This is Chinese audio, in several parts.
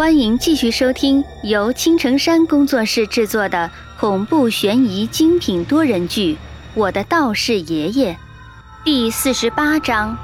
欢迎继续收听由青城山工作室制作的恐怖悬疑精品多人剧《我的道士爷爷》第四十八章：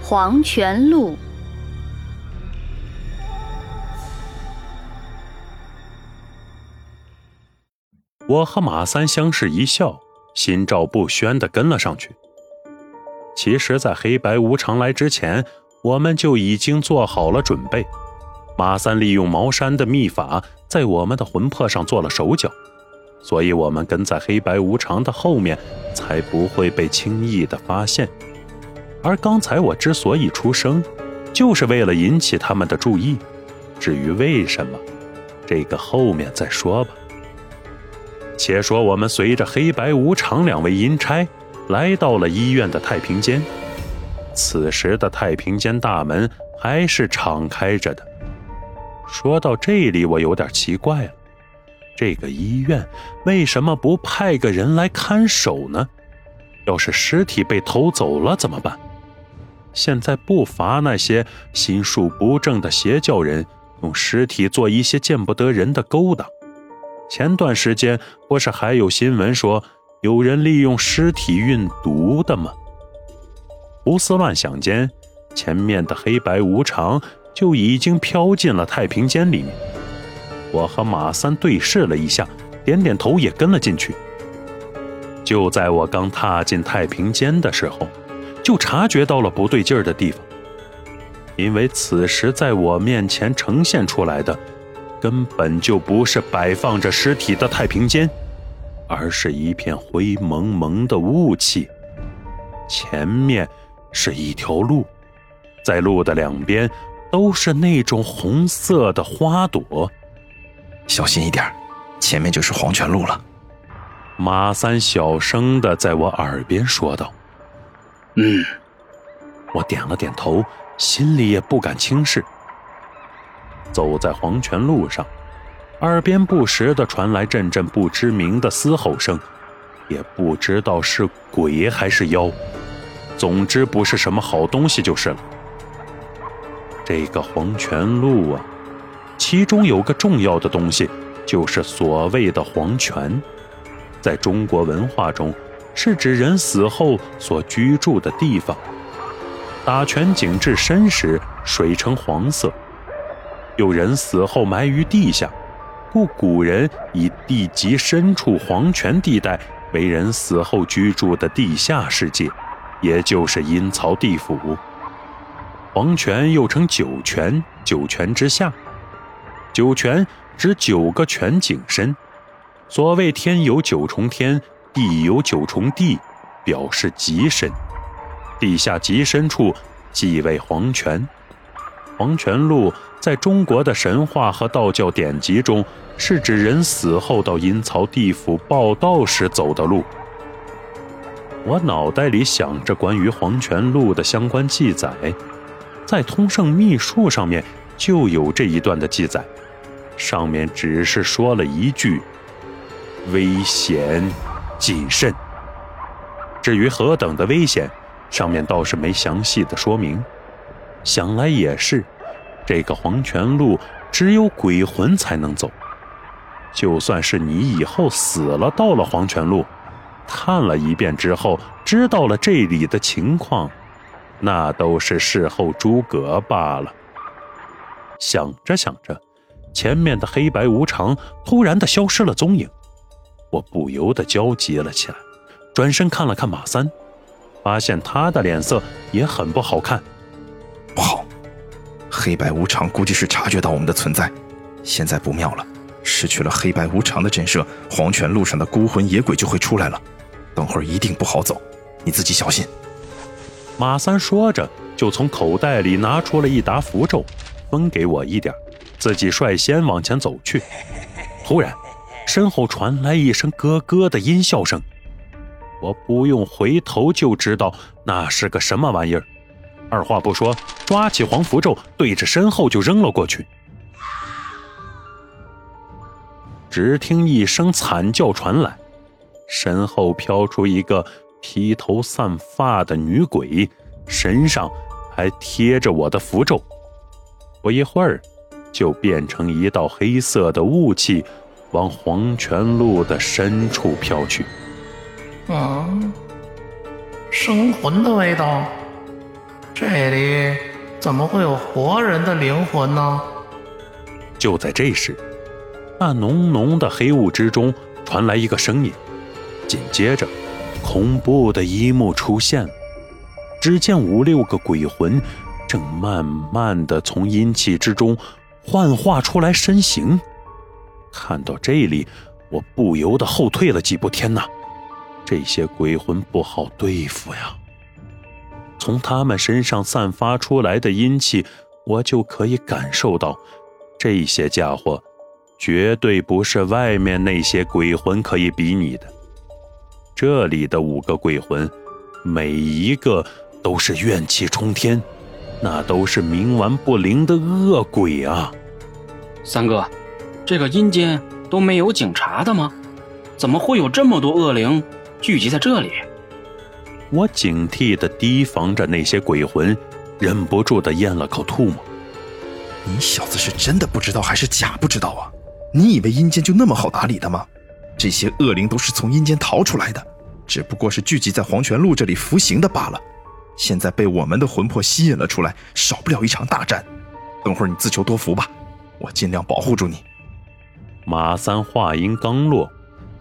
黄泉路。我和马三相视一笑，心照不宣的跟了上去。其实，在黑白无常来之前，我们就已经做好了准备。马三利用茅山的秘法，在我们的魂魄上做了手脚，所以我们跟在黑白无常的后面，才不会被轻易的发现。而刚才我之所以出声，就是为了引起他们的注意。至于为什么，这个后面再说吧。且说我们随着黑白无常两位阴差。来到了医院的太平间，此时的太平间大门还是敞开着的。说到这里，我有点奇怪了：这个医院为什么不派个人来看守呢？要是尸体被偷走了怎么办？现在不乏那些心术不正的邪教人，用尸体做一些见不得人的勾当。前段时间不是还有新闻说？有人利用尸体运毒的吗？胡思乱想间，前面的黑白无常就已经飘进了太平间里面。我和马三对视了一下，点点头，也跟了进去。就在我刚踏进太平间的时候，就察觉到了不对劲儿的地方，因为此时在我面前呈现出来的，根本就不是摆放着尸体的太平间。而是一片灰蒙蒙的雾气，前面是一条路，在路的两边都是那种红色的花朵。小心一点，前面就是黄泉路了。马三小声的在我耳边说道：“嗯。”我点了点头，心里也不敢轻视。走在黄泉路上。耳边不时的传来阵阵不知名的嘶吼声，也不知道是鬼还是妖，总之不是什么好东西就是了。这个黄泉路啊，其中有个重要的东西，就是所谓的黄泉，在中国文化中，是指人死后所居住的地方。打泉井至深时，水呈黄色，有人死后埋于地下。故古人以地极深处黄泉地带为人死后居住的地下世界，也就是阴曹地府。黄泉又称九泉，九泉之下，九泉指九个泉井深。所谓天有九重天，地有九重地，表示极深。地下极深处即为黄泉。黄泉路在中国的神话和道教典籍中。是指人死后到阴曹地府报道时走的路。我脑袋里想着关于黄泉路的相关记载，在通胜秘术上面就有这一段的记载，上面只是说了一句“危险谨慎”。至于何等的危险，上面倒是没详细的说明。想来也是，这个黄泉路只有鬼魂才能走。就算是你以后死了，到了黄泉路，探了一遍之后，知道了这里的情况，那都是事后诸葛罢了。想着想着，前面的黑白无常突然的消失了踪影，我不由得焦急了起来，转身看了看马三，发现他的脸色也很不好看。不好，黑白无常估计是察觉到我们的存在，现在不妙了。失去了黑白无常的震慑，黄泉路上的孤魂野鬼就会出来了。等会儿一定不好走，你自己小心。马三说着，就从口袋里拿出了一沓符咒，分给我一点，自己率先往前走去。突然，身后传来一声咯咯的阴笑声，我不用回头就知道那是个什么玩意儿。二话不说，抓起黄符咒，对着身后就扔了过去。只听一声惨叫传来，身后飘出一个披头散发的女鬼，身上还贴着我的符咒。不一会儿，就变成一道黑色的雾气，往黄泉路的深处飘去。啊，生魂的味道。这里怎么会有活人的灵魂呢？就在这时，那浓浓的黑雾之中传来一个声音，紧接着，恐怖的一幕出现了。只见五六个鬼魂正慢慢的从阴气之中幻化出来身形。看到这里，我不由得后退了几步。天哪，这些鬼魂不好对付呀！从他们身上散发出来的阴气，我就可以感受到。这些家伙绝对不是外面那些鬼魂可以比拟的。这里的五个鬼魂，每一个都是怨气冲天，那都是冥顽不灵的恶鬼啊！三哥，这个阴间都没有警察的吗？怎么会有这么多恶灵聚集在这里？我警惕地提防着那些鬼魂，忍不住地咽了口唾沫。你小子是真的不知道还是假不知道啊？你以为阴间就那么好打理的吗？这些恶灵都是从阴间逃出来的，只不过是聚集在黄泉路这里服刑的罢了。现在被我们的魂魄吸引了出来，少不了一场大战。等会儿你自求多福吧，我尽量保护住你。马三话音刚落，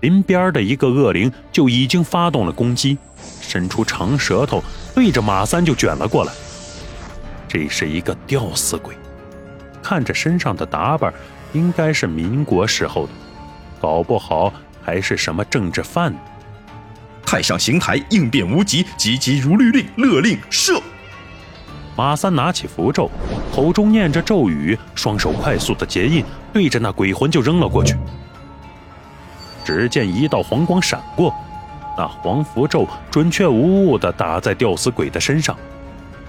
林边的一个恶灵就已经发动了攻击，伸出长舌头对着马三就卷了过来。这是一个吊死鬼。看着身上的打扮，应该是民国时候的，搞不好还是什么政治犯。太上刑台，应变无极，急急如律令，勒令射。马三拿起符咒，口中念着咒语，双手快速的结印，对着那鬼魂就扔了过去。只见一道黄光闪过，那黄符咒准确无误的打在吊死鬼的身上，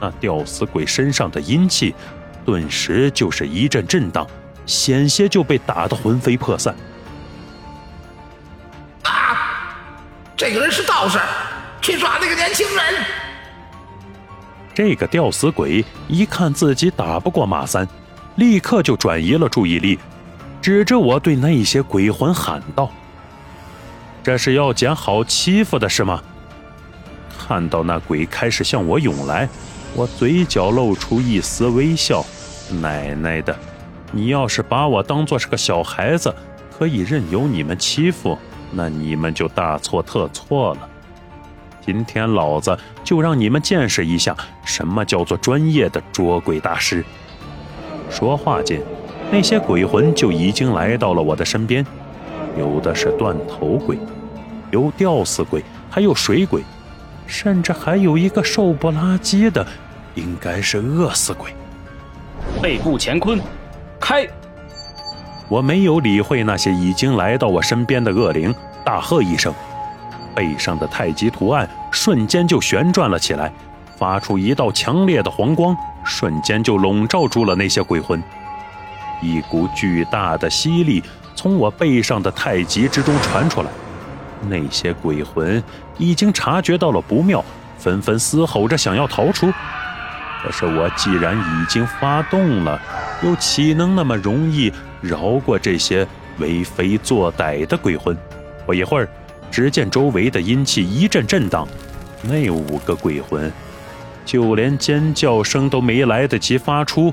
那吊死鬼身上的阴气。顿时就是一阵震荡，险些就被打得魂飞魄散。这个人是道士，去抓那个年轻人。这个吊死鬼一看自己打不过马三，立刻就转移了注意力，指着我对那些鬼魂喊道：“这是要捡好欺负的是吗？”看到那鬼开始向我涌来，我嘴角露出一丝微笑。奶奶的！你要是把我当做是个小孩子，可以任由你们欺负，那你们就大错特错了。今天老子就让你们见识一下什么叫做专业的捉鬼大师。说话间，那些鬼魂就已经来到了我的身边，有的是断头鬼，有吊死鬼，还有水鬼，甚至还有一个瘦不拉几的，应该是饿死鬼。背部乾坤，开！我没有理会那些已经来到我身边的恶灵，大喝一声，背上的太极图案瞬间就旋转了起来，发出一道强烈的黄光，瞬间就笼罩住了那些鬼魂。一股巨大的吸力从我背上的太极之中传出来，那些鬼魂已经察觉到了不妙，纷纷嘶吼着想要逃出。可是我既然已经发动了，又岂能那么容易饶过这些为非作歹的鬼魂？不一会儿，只见周围的阴气一阵震荡，那五个鬼魂就连尖叫声都没来得及发出，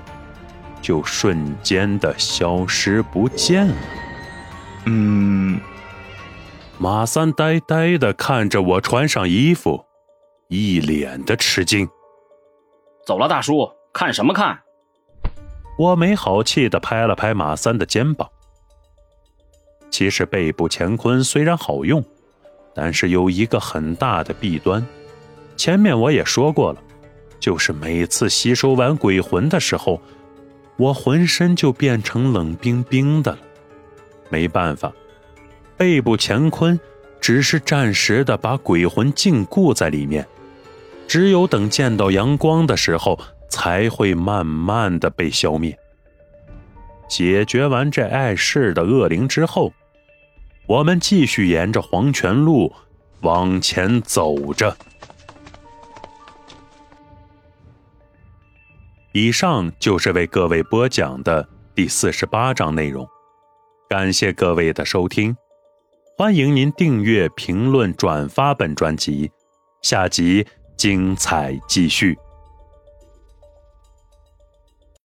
就瞬间的消失不见了。嗯，马三呆呆的看着我穿上衣服，一脸的吃惊。走了，大叔，看什么看？我没好气的拍了拍马三的肩膀。其实背部乾坤虽然好用，但是有一个很大的弊端。前面我也说过了，就是每次吸收完鬼魂的时候，我浑身就变成冷冰冰的了。没办法，背部乾坤只是暂时的把鬼魂禁锢在里面。只有等见到阳光的时候，才会慢慢的被消灭。解决完这碍事的恶灵之后，我们继续沿着黄泉路往前走着。以上就是为各位播讲的第四十八章内容，感谢各位的收听，欢迎您订阅、评论、转发本专辑，下集精彩继续。